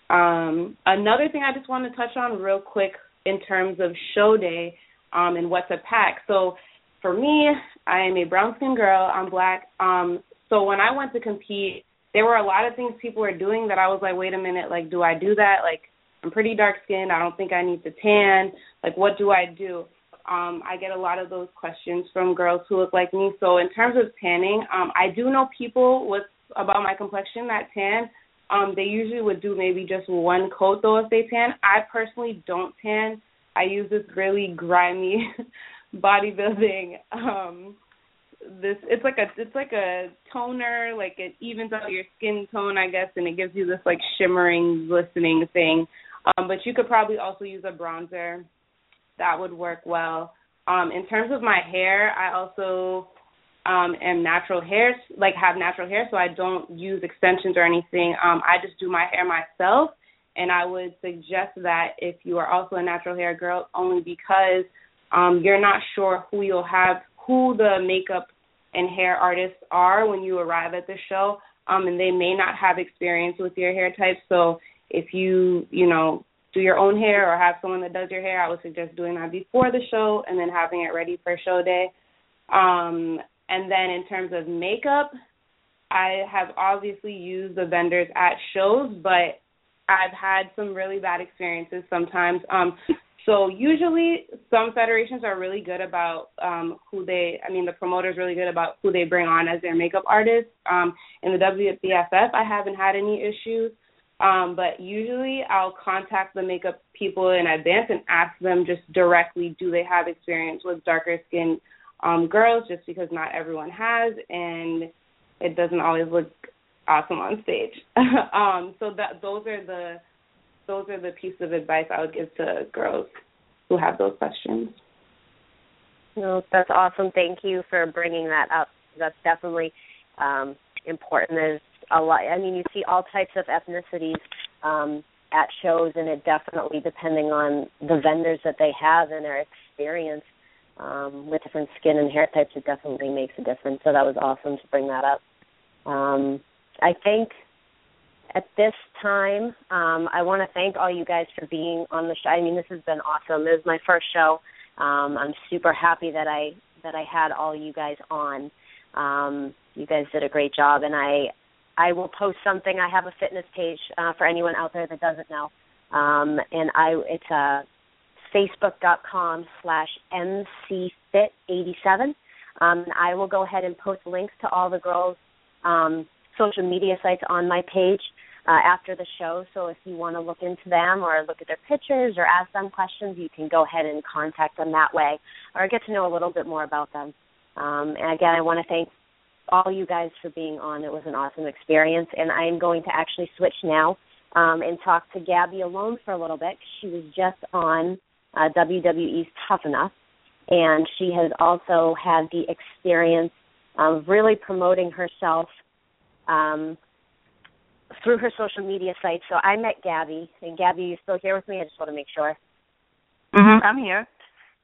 [SPEAKER 3] Um, another thing I just want to touch on real quick in terms of show day um, and what's a pack. So for me, I am a brown skinned girl. I'm black. Um, so when I went to compete, there were a lot of things people were doing that I was like, wait a minute, like, do I do that? Like, I'm pretty dark skinned. I don't think I need to tan. Like, what do I do? Um, I get a lot of those questions from girls who look like me. So in terms of tanning, um, I do know people with about my complexion that tan. Um, they usually would do maybe just one coat though if they tan. I personally don't tan. I use this really grimy bodybuilding um this it's like a it's like a toner like it evens out your skin tone i guess and it gives you this like shimmering glistening thing um, but you could probably also use a bronzer. That would work well. Um, in terms of my hair, I also um, am natural hair, like have natural hair, so I don't use extensions or anything. Um, I just do my hair myself, and I would suggest that if you are also a natural hair girl, only because um, you're not sure who you'll have, who the makeup and hair artists are when you arrive at the show, um, and they may not have experience with your hair type. So if you, you know, do your own hair or have someone that does your hair, I would suggest doing that before the show and then having it ready for show day. Um, and then in terms of makeup, I have obviously used the vendors at shows, but I've had some really bad experiences sometimes. Um, so usually some federations are really good about um, who they, I mean, the promoter's really good about who they bring on as their makeup artist. Um, in the WBFF, I haven't had any issues. Um, but usually I'll contact the makeup people in advance and ask them just directly do they have experience with darker skinned um, girls just because not everyone has and it doesn't always look awesome on stage. um, so that those are the those are the pieces of advice I would give to girls who have those questions.
[SPEAKER 1] No, that's awesome. Thank you for bringing that up. That's definitely um, important. There's a lot. I mean, you see all types of ethnicities um, at shows, and it definitely, depending on the vendors that they have and their experience um, with different skin and hair types, it definitely makes a difference. So that was awesome to bring that up. Um, I think at this time, um, I want to thank all you guys for being on the show. I mean, this has been awesome. It was my first show. Um, I'm super happy that I that I had all you guys on. Um, you guys did a great job, and I I will post something. I have a fitness page uh, for anyone out there that doesn't know, um, and I it's uh, facebook.com slash mcfit87. Um, I will go ahead and post links to all the girls' um, social media sites on my page uh, after the show. So if you want to look into them or look at their pictures or ask them questions, you can go ahead and contact them that way or get to know a little bit more about them. Um, and again, I want to thank all you guys for being on. It was an awesome experience, and I'm going to actually switch now um, and talk to Gabi alone for a little bit. She was just on uh, WWE's Tough Enough, and she has also had the experience of really promoting herself um, through her social media sites. So I met Gabi, and Gabi, you still here with me? I just want to make sure.
[SPEAKER 7] Mm-hmm. I'm here.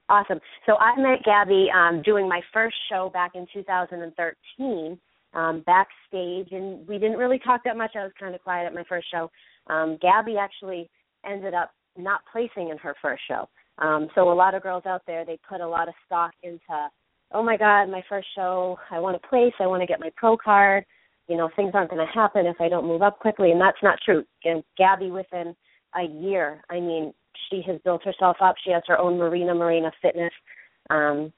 [SPEAKER 1] Awesome. So I met Gabi um, doing my first show back in 2013 um, backstage, and we didn't really talk that much. I was kind of quiet at my first show. Um, Gabi actually ended up not placing in her first show. Um, so a lot of girls out there, they put a lot of stock into, oh my God, my first show, I want to place, I want to get my pro card. You know, things aren't going to happen if I don't move up quickly, and that's not true. And Gabi, within a year, I mean, she has built herself up. She has her own Marina Morena Fitness um,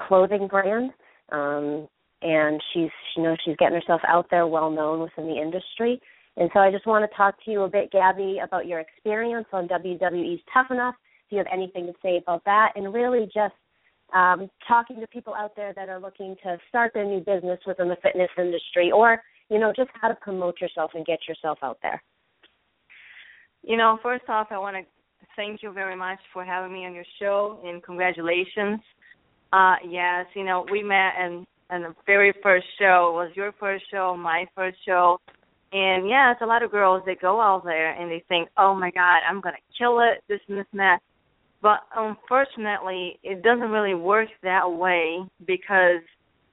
[SPEAKER 1] clothing brand, um, and she's you know she's getting herself out there, well known within the industry. And so I just want to talk to you a bit, Gabi, about your experience on WWE's Tough Enough. If you have anything to say about that, and really just um, talking to people out there that are looking to start their new business within the fitness industry, or you know just how to promote yourself and get yourself out there.
[SPEAKER 7] You know, first off, I want to thank you very much for having me on your show, and congratulations. Uh, yes, you know, we met and in the very first show. Was your first show, my first show. And yeah, it's a lot of girls that go out there and they think, oh my God, I'm to kill it, this and this and that. But unfortunately, it doesn't really work that way because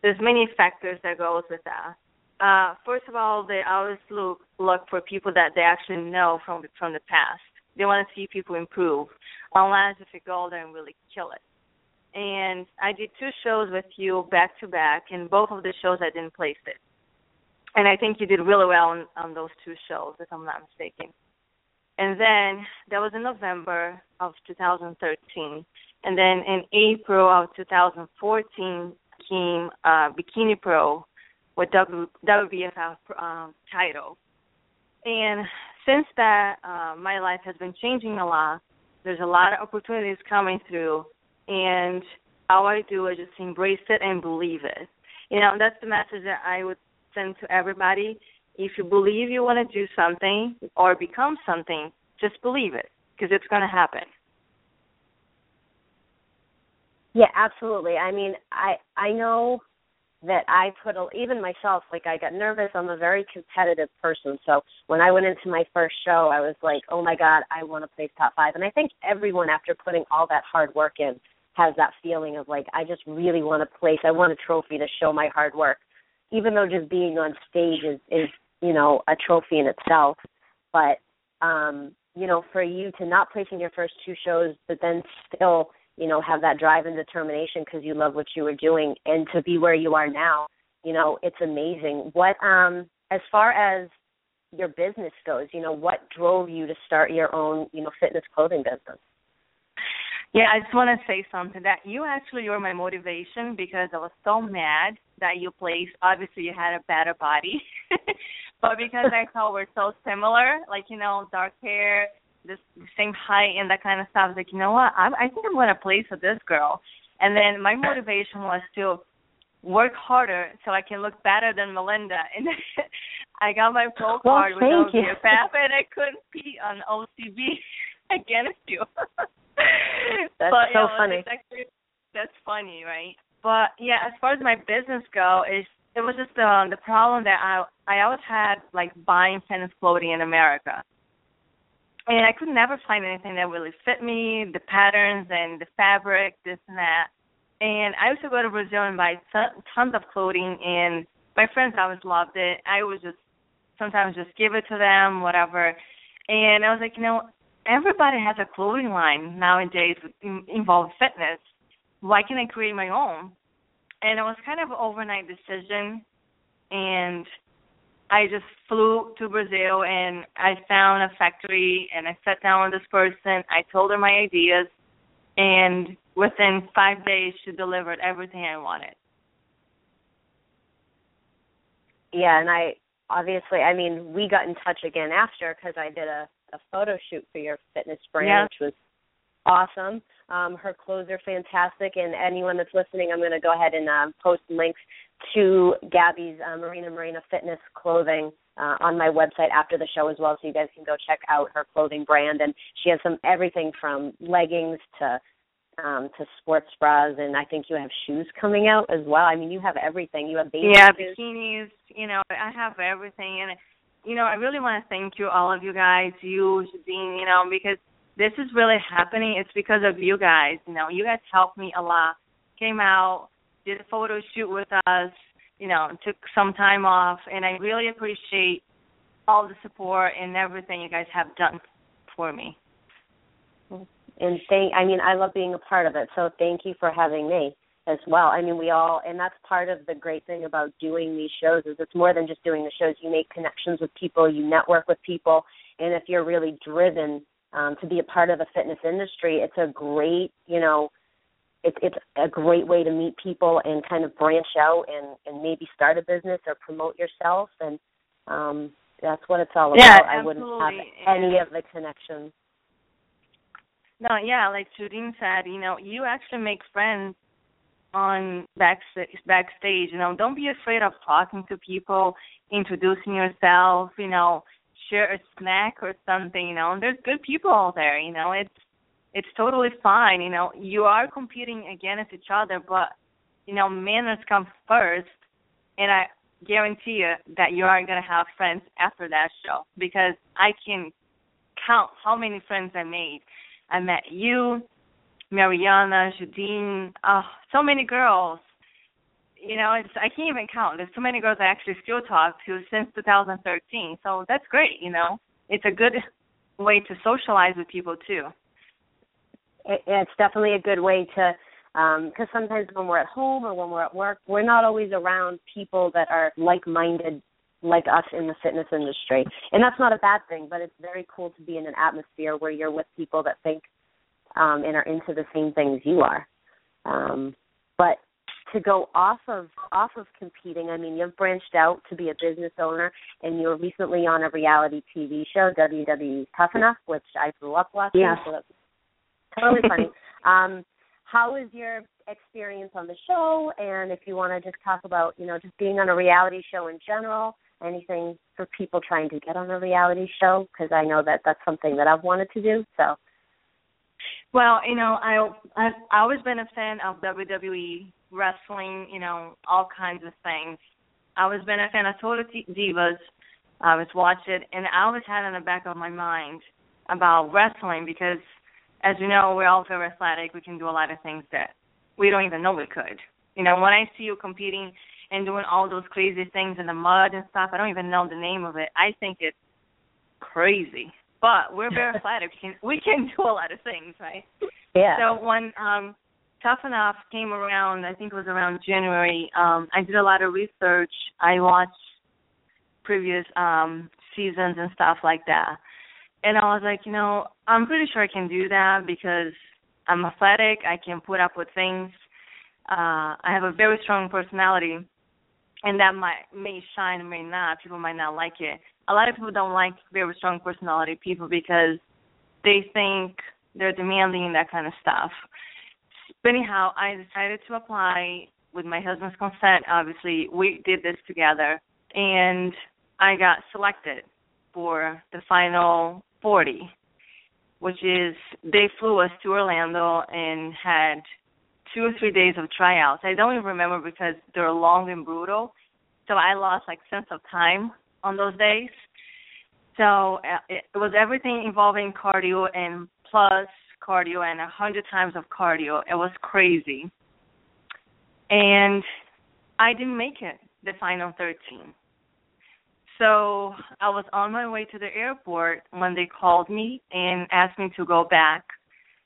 [SPEAKER 7] there's many factors that goes with that. Uh, first of all, they always look look for people that they actually know from from the past. They want to see people improve, unless if you go there and really kill it. And I did two shows with you back to back, and both of the shows I didn't place it. And I think you did really well on, on those two shows, if I'm not mistaken. And then that was in November of 2013. And then in April of 2014 came uh, Bikini Pro with w, WBFF um, title. And since that, uh, my life has been changing a lot. There's a lot of opportunities coming through, and all I do is just embrace it and believe it. You know, that's the message that I would send to everybody. If you believe you want to do something or become something, just believe it because it's going to happen.
[SPEAKER 1] Yeah, absolutely. I mean, I I know that I put a, even myself like I got nervous. I'm a very competitive person, so when I went into my first show, I was like, "Oh my god, I want to place top 5." And I think everyone after putting all that hard work in has that feeling of like I just really want to place. I want a trophy to show my hard work. Even though just being on stage is is, you know, a trophy in itself, but um, you know, for you to not place in your first two shows but then still you know have that drive and determination because you love what you were doing and to be where you are now you know it's amazing. What um as far as your business goes you know what drove you to start your own you know fitness clothing business?
[SPEAKER 7] Yeah i just want to say something that you actually were my motivation because i was so mad that you placed obviously you had a better body but because i thought we're so similar like you know dark hair this same height and that kind of stuff. I was like, you know what? I, I think I'm going to place with this girl. And then my motivation was to work harder so I can look better than Melinda. And I got my pro card
[SPEAKER 1] well,
[SPEAKER 7] with OCFF, and I couldn't compete on OCB against you.
[SPEAKER 1] that's
[SPEAKER 7] but,
[SPEAKER 1] so
[SPEAKER 7] you know,
[SPEAKER 1] funny.
[SPEAKER 7] Actually, that's funny, right? But yeah, as far as my business go, is it was just um, the problem that I I always had like buying tennis clothing in America and I could never find anything that really fit me, the patterns and the fabric, this and that. And I used to go to Brazil and buy tons of clothing, and my friends always loved it. I would just sometimes just give it to them, whatever. And I was like, you know, everybody has a clothing line nowadays involved fitness. Why can't I create my own? And it was kind of an overnight decision, and I just flew to Brazil and I found a factory and I sat down with this person. I told her my ideas, and within five days, she delivered everything I wanted.
[SPEAKER 1] Yeah, and I obviously, I mean, we got in touch again after because I did a, a photo shoot for your fitness brand,
[SPEAKER 7] yeah.
[SPEAKER 1] which was awesome. Um, her clothes are fantastic, and anyone that's listening, I'm going to go ahead and um, post links to Gabi's uh, Marina Morena Fitness clothing uh, on my website after the show as well, so you guys can go check out her clothing brand. And she has some everything from leggings to um, to sports bras, and I think you have shoes coming out as well. I mean, you have everything. You have bathing
[SPEAKER 7] yeah,
[SPEAKER 1] suits.
[SPEAKER 7] bikinis. You know, I have everything, and you know, I really want to thank you, all of you guys, you, Dean. You know, because this is really happening. It's because of you guys. You know, you guys helped me a lot. Came out, did a photo shoot with us. You know, took some time off, and I really appreciate all the support and everything you guys have done for me.
[SPEAKER 1] And thank, I mean, I love being a part of it. So thank you for having me as well. I mean, we all, and that's part of the great thing about doing these shows is it's more than just doing the shows. You make connections with people, you network with people, and if you're really driven um, to be a part of the fitness industry, it's a great, you know, it's it's a great way to meet people and kind of branch out and and maybe start a business or promote yourself and um that's what it's all about.
[SPEAKER 7] Yeah,
[SPEAKER 1] I wouldn't have any of the connections.
[SPEAKER 7] No, yeah, like Judine said, you know, you actually make friends on backstage. Backstage, you know, don't be afraid of talking to people, introducing yourself. You know, share a snack or something. You know, and there's good people out there. You know, it's it's totally fine. You know, you are competing against each other, but you know, manners come first, and I guarantee you that you are gonna have friends after that show because I can count how many friends I made. I met you, Mariana, Judine, oh, ah, so many girls. You know, it's I can't even count. There's so many girls I actually still talk to since 2013. So that's great. You know, it's a good way to socialize with people too.
[SPEAKER 1] It, it's definitely a good way to because sometimes when we're at home or when we're at work, we're not always around people that are like-minded like us in the fitness industry. And that's not a bad thing, but it's very cool to be in an atmosphere where you're with people that think um and are into the same things you are. Um but to go off of off of competing, I mean, you've branched out to be a business owner, and you were recently on a reality TV show, WWE Tough Enough, which I grew up watching.
[SPEAKER 9] Yes.
[SPEAKER 1] So that's totally funny. Um, how was your experience on the show? And if you want to just talk about, you know, just being on a reality show in general, anything for people trying to get on a reality show, because I know that that's something that I've wanted to do. So.
[SPEAKER 7] Well, you know, I I've always been a fan of WWE wrestling. You know, all kinds of things. I always been a fan of Total Divas. I was watching it, and I always had in the back of my mind about wrestling because, as you know, we're all very athletic. We can do a lot of things that we don't even know we could. You know, when I see you competing and doing all those crazy things in the mud and stuff, I don't even know the name of it. I think it's crazy. But we're very athletic. We can we can do a lot of things, right?
[SPEAKER 1] Yeah.
[SPEAKER 7] So when um Tough Enough came around, I think it was around January, um, I did a lot of research. I watched previous um seasons and stuff like that. And I was like, you know, I'm pretty sure I can do that because I'm athletic, I can put up with things. Uh I have a very strong personality and that might may shine may not. People might not like it. A lot of people don't like very strong personality people because they think they're demanding that kind of stuff. But anyhow, I decided to apply with my husband's consent. Obviously, we did this together, and I got selected for the final 40, which is they flew us to Orlando and had two or three days of tryouts. I don't even remember because they're long and brutal, so I lost like sense of time on those days. So uh, it was everything involving cardio and plus cardio and a hundred times of cardio. It was crazy. And I didn't make it, the final 13. So I was on my way to the airport when they called me and asked me to go back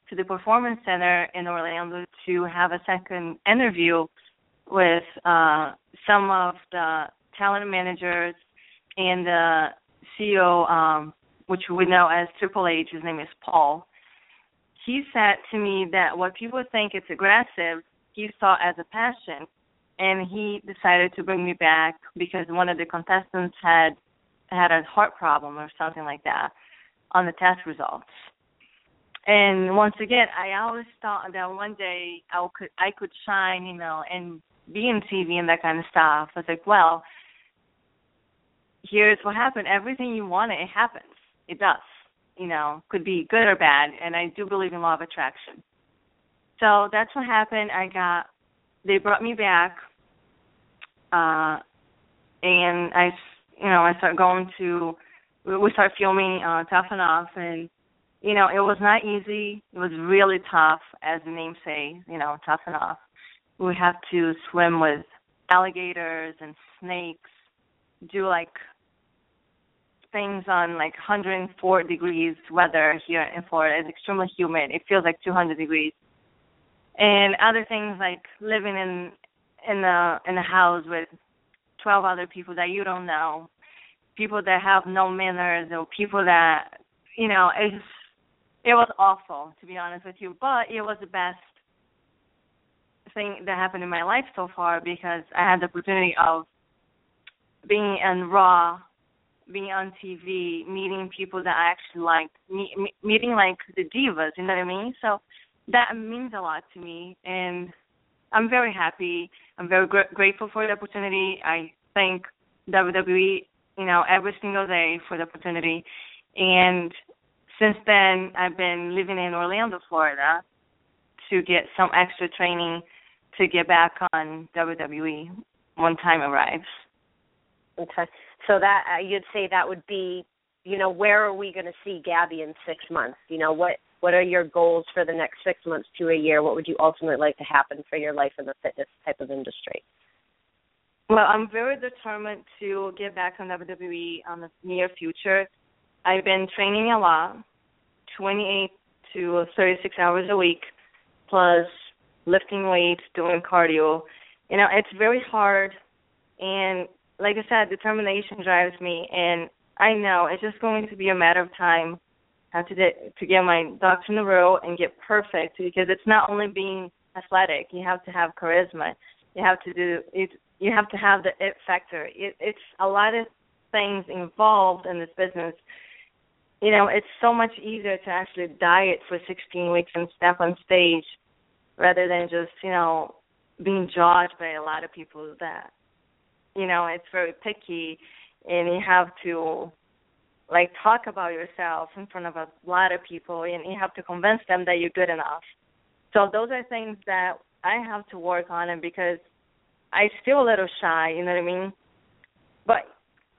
[SPEAKER 7] to the Performance Center in Orlando to have a second interview with uh, some of the talent managers and the CEO, um, which we know as Triple H. His name is Paul. He said to me that what people think it's aggressive, he saw as a passion, and he decided to bring me back because one of the contestants had had a heart problem or something like that on the test results. And once again, I always thought that one day I could I could shine, you know, and be in TV and that kind of stuff. I was like, well, here's what happened. Everything you want, it happens. It does. You know, could be good or bad. And I do believe in law of attraction. So that's what happened. I got they brought me back, uh, and I, you know, I started going to we started filming uh, Tough Enough, and you know, it was not easy. It was really tough, as the name say, you know, Tough Enough. We have to swim with alligators and snakes, do like things on like 104 degrees weather here in Florida. It's extremely humid. It feels like 200 degrees. And other things like living in in the in a house with 12 other people that you don't know, people that have no manners, or people that you know it's it was awful to be honest with you, but it was the best thing that happened in my life so far because I had the opportunity of being in Raw, being on TV, meeting people that I actually liked, me, meeting like the divas, you know what I mean? So that means a lot to me, and I'm very happy. I'm very gr- grateful for the opportunity. I thank WWE, you know, every single day for the opportunity. And since then, I've been living in Orlando, Florida, to get some extra training to get back on WWE when time arrives.
[SPEAKER 1] Okay. So that uh, you'd say that would be, you know, where are we going to see Gabi in six months? You know, what what are your goals for the next six months to a year? What would you ultimately like to happen for your life in the fitness type of industry?
[SPEAKER 7] Well, I'm very determined to get back on WWE on the near future. I've been training a lot, 28 to 36 hours a week, plus lifting weights, doing cardio. You know, it's very hard and like I said, determination drives me and I know it's just going to be a matter of time how to get to get my ducks in a row and get perfect because it's not only being athletic, you have to have charisma. You have to do it you have to have the it factor. It, it's a lot of things involved in this business. You know, it's so much easier to actually diet for 16 weeks and step on stage rather than just you know being judged by a lot of people that you know it's very picky and you have to like talk about yourself in front of a lot of people and you have to convince them that you're good enough. So those are things that i have to work on and because i still a little shy you know what i mean? But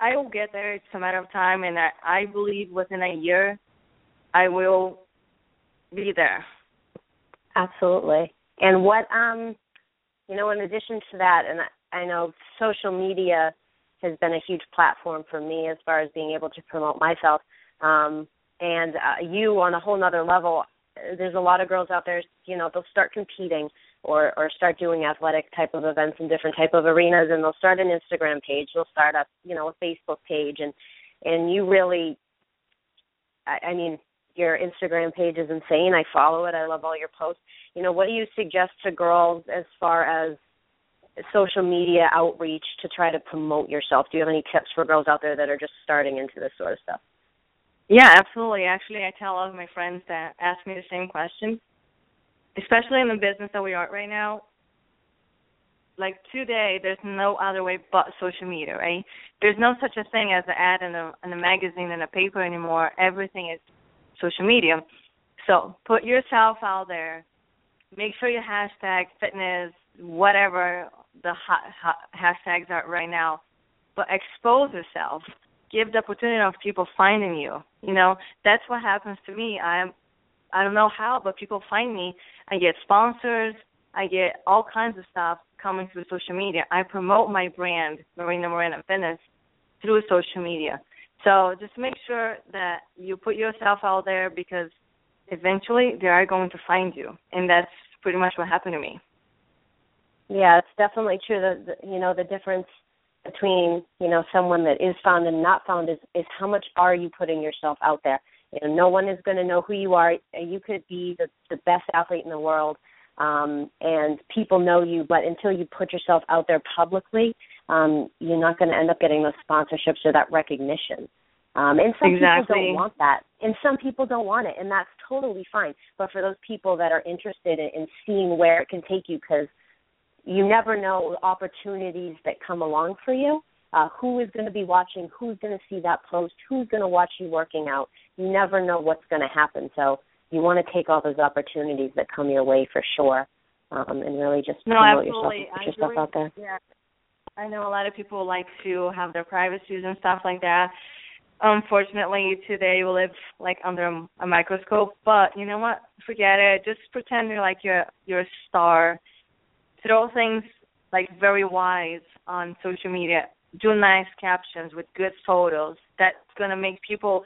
[SPEAKER 7] i will get there. It's a matter of time and i, I believe within a year i will be there.
[SPEAKER 1] Absolutely. And what um you know, in addition to that, and I, know social media has been a huge platform for me as far as being able to promote myself. Um and uh, you on a whole nother level there's a lot of girls out there you know they'll start competing or or start doing athletic type of events in different type of arenas and they'll start an instagram page they'll start up you know a facebook page and and you really I, I mean your Instagram page is insane. I follow it. I love all your posts. You know, what do you suggest to girls as far as social media outreach to try to promote yourself? Do you have any tips for girls out there that are just starting into this sort of stuff?
[SPEAKER 7] Yeah, absolutely. Actually, I tell all of my friends that ask me the same question, especially in the business that we are right now. Like today, there's no other way but social media, right? There's no such a thing as an ad in a in a magazine and a paper anymore. Everything is social media. So put yourself out there. Make sure you hashtag fitness, whatever the hot, hot hashtags are right now. But expose yourself. Give the opportunity of people finding you. You know, that's what happens to me. I'm I don't know how, but people find me. I get sponsors. I get all kinds of stuff coming through social media. I promote my brand, Marina Morena Fitness, through social media. So just make sure that you put yourself out there because eventually they are going to find you, and that's pretty much what happened to me.
[SPEAKER 1] Yeah, it's definitely true. That you know the difference between you know someone that is found and not found is is how much are you putting yourself out there. You know, no one is going to know who you are. You could be the the best athlete in the world, um, and people know you, but until you put yourself out there publicly, um, you're not going to end up getting those sponsorships or that recognition. Um, and some
[SPEAKER 7] exactly.
[SPEAKER 1] people don't want that, and some people don't want it, and that's totally fine. But for those people that are interested in, in seeing where it can take you, because you never know opportunities that come along for you. Uh, who is going to be watching? Who's going to see that post? Who's going to watch you working out? You never know what's going to happen. So you want to take all those opportunities that come your way for sure, um, and really just
[SPEAKER 7] No,
[SPEAKER 1] promote
[SPEAKER 7] absolutely.
[SPEAKER 1] yourself, put yourself out there.
[SPEAKER 7] Yeah. I know a lot of people like to have their privacies and stuff like that. Unfortunately, today we live like under a, a microscope. But you know what? Forget it. Just pretend you're like you're you're a star. Throw things like very wise on social media. Do nice captions with good photos. That's gonna make people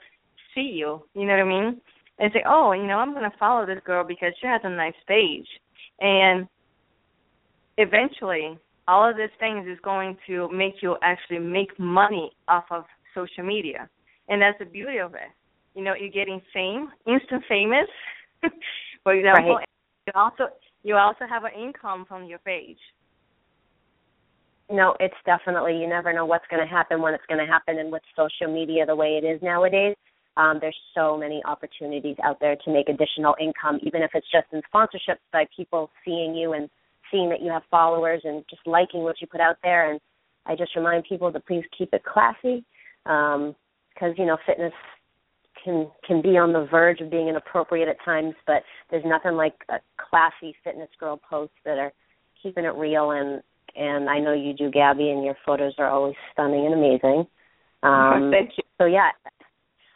[SPEAKER 7] see you. You know what I mean? And say, oh, you know, I'm gonna follow this girl because she has a nice page. And eventually all of these things is going to make you actually make money off of social media and that's the beauty of it you know you're getting fame instant famous for example
[SPEAKER 1] Right.
[SPEAKER 7] you also you also have an income from your page
[SPEAKER 1] No, it's definitely you never know what's going to happen when it's going to happen, and with social media the way it is nowadays, um, there's so many opportunities out there to make additional income, even if it's just in sponsorships by people seeing you and seeing that you have followers and just liking what you put out there. And I just remind people to please keep it classy, because you know fitness can can be on the verge of being inappropriate at times, but there's nothing like a classy fitness girl posts that are keeping it real and and I know you do, Gabi, and your photos are always stunning and amazing. Um,
[SPEAKER 7] Thank you.
[SPEAKER 1] So yeah,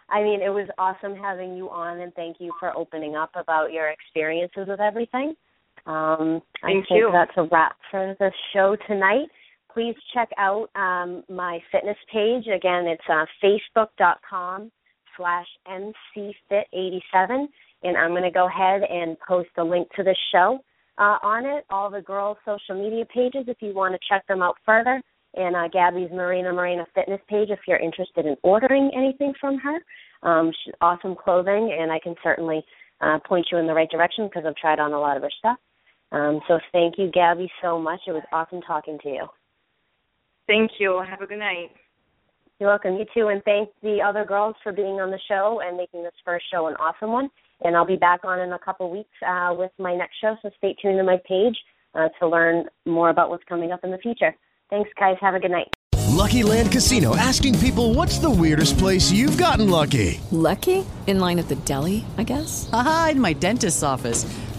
[SPEAKER 1] I mean, it was awesome having you on, and thank you for opening up about your experiences with everything. Um, I
[SPEAKER 7] Thank
[SPEAKER 1] think
[SPEAKER 7] you.
[SPEAKER 1] that's a wrap for the show tonight. Please check out um, my fitness page. Again, it's uh, facebook.com slash mcfit87, and I'm going to go ahead and post a link to the show uh, on it, all the girls' social media pages if you want to check them out further, and uh, Gabi's Marina Morena Fitness page if you're interested in ordering anything from her. Um, she's awesome clothing, and I can certainly uh, point you in the right direction because I've tried on a lot of her stuff. Um, so thank you, Gabi, so much. It was awesome talking to you.
[SPEAKER 7] thank you have a good night
[SPEAKER 1] You're welcome. You too, and thank the other girls for being on the show and making this first show an awesome one. And I'll be back on in a couple weeks uh, with my next show, so stay tuned to my page uh, to learn more about what's coming up in the future. Thanks, guys. Have a good night.
[SPEAKER 10] Lucky Land Casino asking people what's the weirdest place you've gotten lucky?
[SPEAKER 11] Lucky? In line at the deli, I guess?
[SPEAKER 12] Aha, in my dentist's office.